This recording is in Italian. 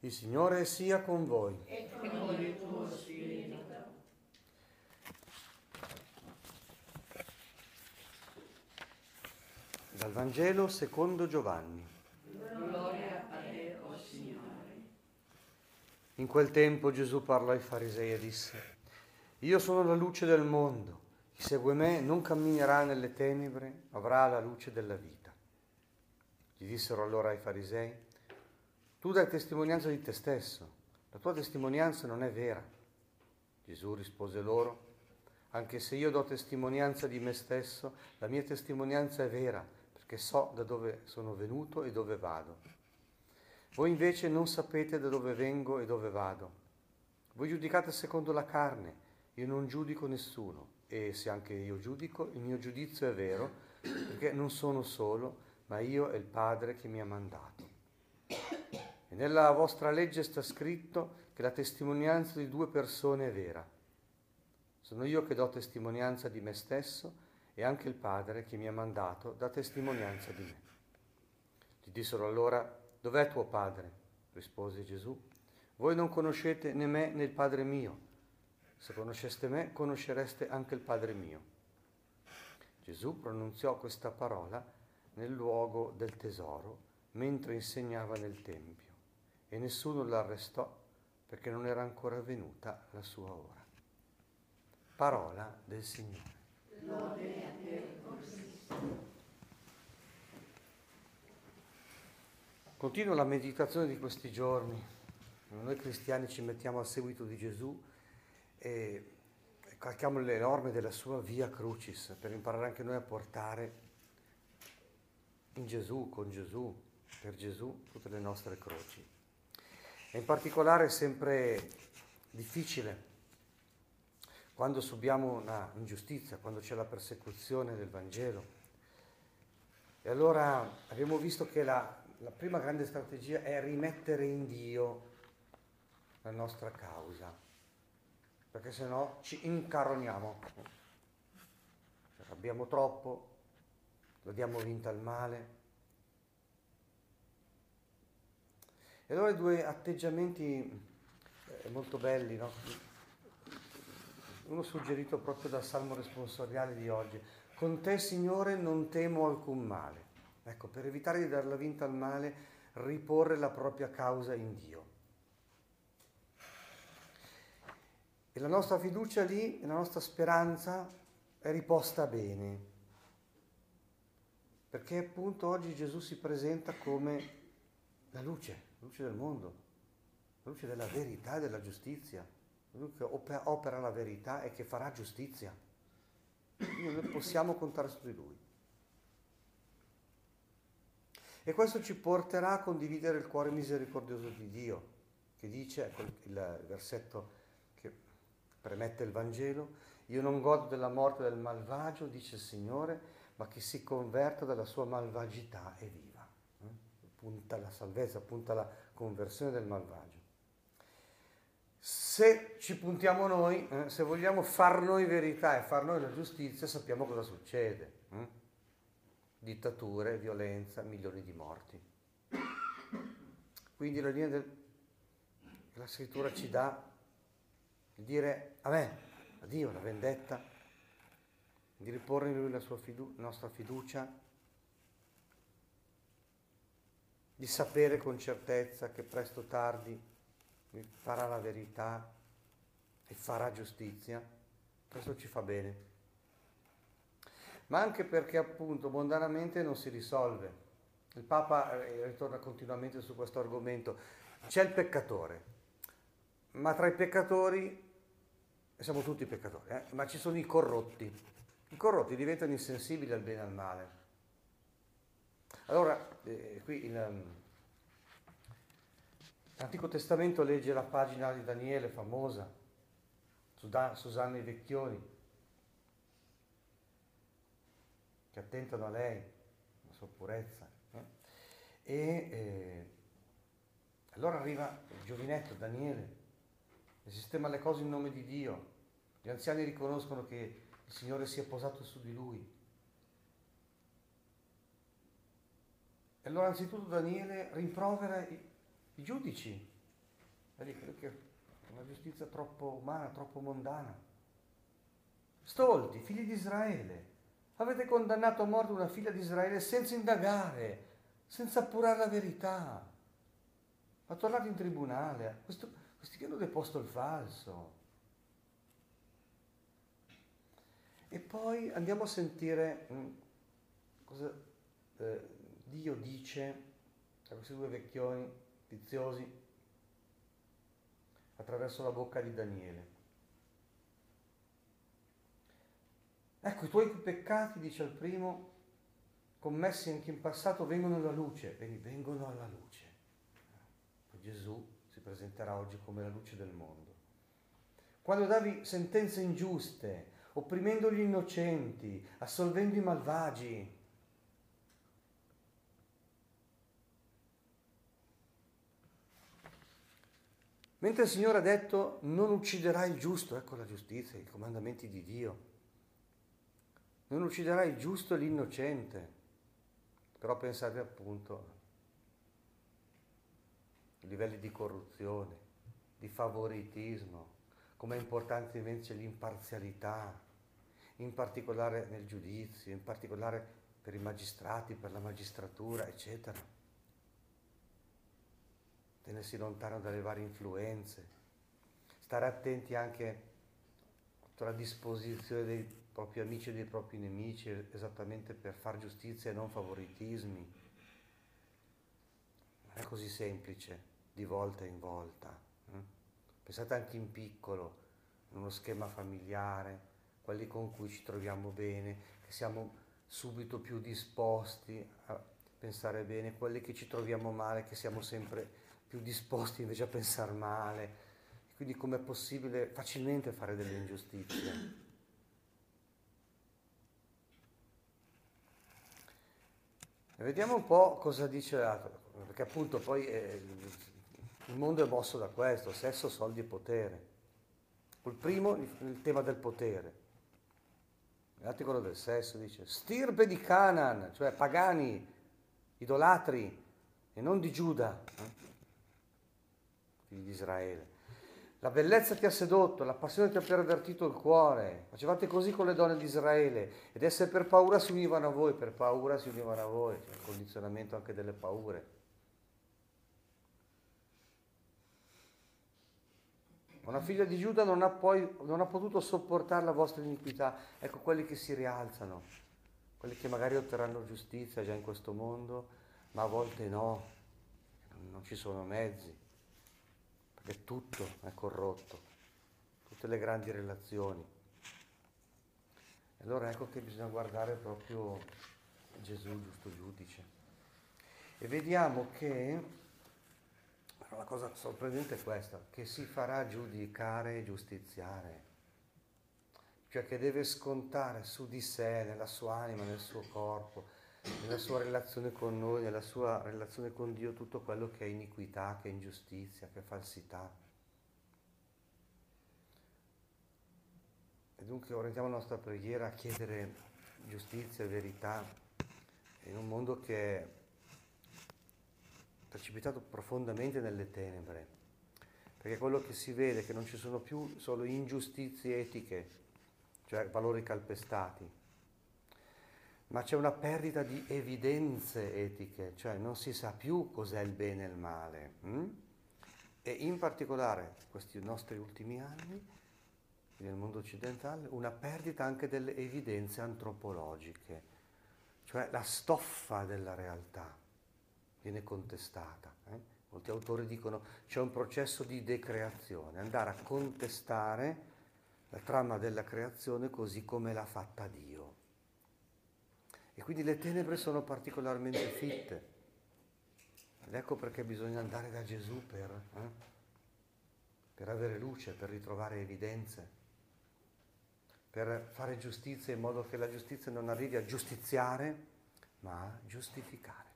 Il Signore sia con voi. E con il tuo spirito. Dal Vangelo secondo Giovanni. Gloria a te, o oh Signore. In quel tempo Gesù parlò ai farisei e disse, Io sono la luce del mondo, chi segue me non camminerà nelle tenebre, avrà la luce della vita. Gli dissero allora ai farisei, Tu dai testimonianza di te stesso, la tua testimonianza non è vera. Gesù rispose loro, anche se io do testimonianza di me stesso, la mia testimonianza è vera, perché so da dove sono venuto e dove vado. Voi invece non sapete da dove vengo e dove vado. Voi giudicate secondo la carne, io non giudico nessuno e se anche io giudico, il mio giudizio è vero, perché non sono solo, ma io e il Padre che mi ha mandato. Nella vostra legge sta scritto che la testimonianza di due persone è vera. Sono io che do testimonianza di me stesso e anche il Padre che mi ha mandato dà testimonianza di me. Gli dissero allora, dov'è tuo Padre? rispose Gesù. Voi non conoscete né me né il Padre mio. Se conosceste me, conoscereste anche il Padre mio. Gesù pronunziò questa parola nel luogo del tesoro, mentre insegnava nel Tempio, e nessuno l'arrestò perché non era ancora venuta la sua ora. Parola del Signore. Lode a te, Continua la meditazione di questi giorni. Noi cristiani ci mettiamo al seguito di Gesù e calchiamo le norme della sua via crucis per imparare anche noi a portare in Gesù, con Gesù, per Gesù, tutte le nostre croci. In particolare è sempre difficile quando subiamo una ingiustizia, quando c'è la persecuzione del Vangelo. E allora abbiamo visto che la, la prima grande strategia è rimettere in Dio la nostra causa perché se no ci incaroniamo. Abbiamo troppo, lo diamo vinta al male. E allora due atteggiamenti eh, molto belli, no? uno suggerito proprio dal Salmo responsoriale di oggi. Con te, Signore, non temo alcun male. Ecco, per evitare di dar la vinta al male, riporre la propria causa in Dio. E la nostra fiducia lì, la nostra speranza è riposta bene. Perché appunto oggi Gesù si presenta come la luce, la luce del mondo, la luce della verità e della giustizia, lui che opera la verità e che farà giustizia. Noi possiamo contare su di lui. E questo ci porterà a condividere il cuore misericordioso di Dio, che dice, ecco il versetto premette il Vangelo, io non godo della morte del malvagio, dice il Signore, ma che si converta dalla sua malvagità e viva. Punta la salvezza, punta la conversione del malvagio. Se ci puntiamo noi, eh, se vogliamo far noi verità e far noi la giustizia, sappiamo cosa succede. Eh? Dittature, violenza, milioni di morti. Quindi la linea del, scrittura ci dà di dire a me, a Dio, la vendetta, di riporre in Lui la, fidu- nostra fiducia, di sapere con certezza che presto o tardi farà la verità e farà giustizia, questo ci fa bene. Ma anche perché appunto mondanamente non si risolve. Il Papa eh, ritorna continuamente su questo argomento. C'è il peccatore, ma tra i peccatori siamo tutti peccatori, eh? ma ci sono i corrotti. I corrotti diventano insensibili al bene e al male. Allora, eh, qui in, um, l'Antico Testamento legge la pagina di Daniele famosa, Susanna i Vecchioni, che attentano a lei, la sua purezza. Eh? E eh, allora arriva il giovinetto Daniele, e sistema le cose in nome di Dio. Gli anziani riconoscono che il Signore si è posato su di lui. Allora anzitutto Daniele rimprovera i, i giudici che è una giustizia troppo umana, troppo mondana. Stolti, figli di Israele. Avete condannato a morte una figlia di Israele senza indagare, senza appurare la verità. Ma tornate in tribunale. Questo, questi che hanno deposto il falso. E poi andiamo a sentire mh, mm, cosa eh, Dio dice a questi due vecchioni viziosi attraverso la bocca di Daniele. Ecco, i tuoi peccati, dice il primo, commessi anche in passato, vengono alla luce, quindi vengono alla luce. Poi Gesù si presenterà oggi come la luce del mondo. Quando davi sentenze ingiuste, opprimendo gli innocenti, assolvendo i malvagi, Mentre il Signore ha detto non ucciderai il giusto, ecco la giustizia, i comandamenti di Dio. Non ucciderai il giusto e l'innocente. Però pensate appunto ai livelli di corruzione, di favoritismo, come è importante invece l'imparzialità, in particolare nel giudizio, in particolare per i magistrati, per la magistratura, eccetera tenersi lontano dalle varie influenze, stare attenti anche alla disposizione dei propri amici e dei propri nemici, esattamente per far giustizia e non favoritismi. Non è così semplice di volta in volta. Eh? Pensate anche in piccolo, in uno schema familiare, quelli con cui ci troviamo bene, che siamo subito più disposti a pensare bene, quelli che ci troviamo male, che siamo sempre più disposti invece a pensare male. Quindi com'è possibile facilmente fare delle ingiustizie? E vediamo un po' cosa dice l'altro, perché appunto poi eh, il mondo è mosso da questo, sesso, soldi e potere. Il primo, il tema del potere. L'articolo del sesso dice, stirpe di Canaan, cioè pagani, idolatri, e non di Giuda. Eh? Figli di Israele. La bellezza ti ha sedotto, la passione ti ha pervertito il cuore. Facevate così con le donne di Israele ed esse per paura si univano a voi, per paura si univano a voi, cioè il condizionamento anche delle paure. Una figlia di Giuda non ha, poi, non ha potuto sopportare la vostra iniquità. Ecco quelli che si rialzano, quelli che magari otterranno giustizia già in questo mondo, ma a volte no, non ci sono mezzi e tutto è corrotto, tutte le grandi relazioni. E allora ecco che bisogna guardare proprio Gesù, giusto giudice. E vediamo che, la cosa sorprendente è questa, che si farà giudicare e giustiziare, cioè che deve scontare su di sé, nella sua anima, nel suo corpo, nella sua relazione con noi, nella sua relazione con Dio, tutto quello che è iniquità, che è ingiustizia, che è falsità. E dunque orientiamo la nostra preghiera a chiedere giustizia e verità in un mondo che è precipitato profondamente nelle tenebre, perché quello che si vede è che non ci sono più solo ingiustizie etiche, cioè valori calpestati, ma c'è una perdita di evidenze etiche, cioè non si sa più cos'è il bene e il male. Hm? E in particolare questi nostri ultimi anni, nel mondo occidentale, una perdita anche delle evidenze antropologiche, cioè la stoffa della realtà viene contestata. Eh? Molti autori dicono c'è un processo di decreazione, andare a contestare la trama della creazione così come l'ha fatta Dio. E quindi le tenebre sono particolarmente fitte. Ed ecco perché bisogna andare da Gesù per, eh, per avere luce, per ritrovare evidenze, per fare giustizia in modo che la giustizia non arrivi a giustiziare, ma a giustificare.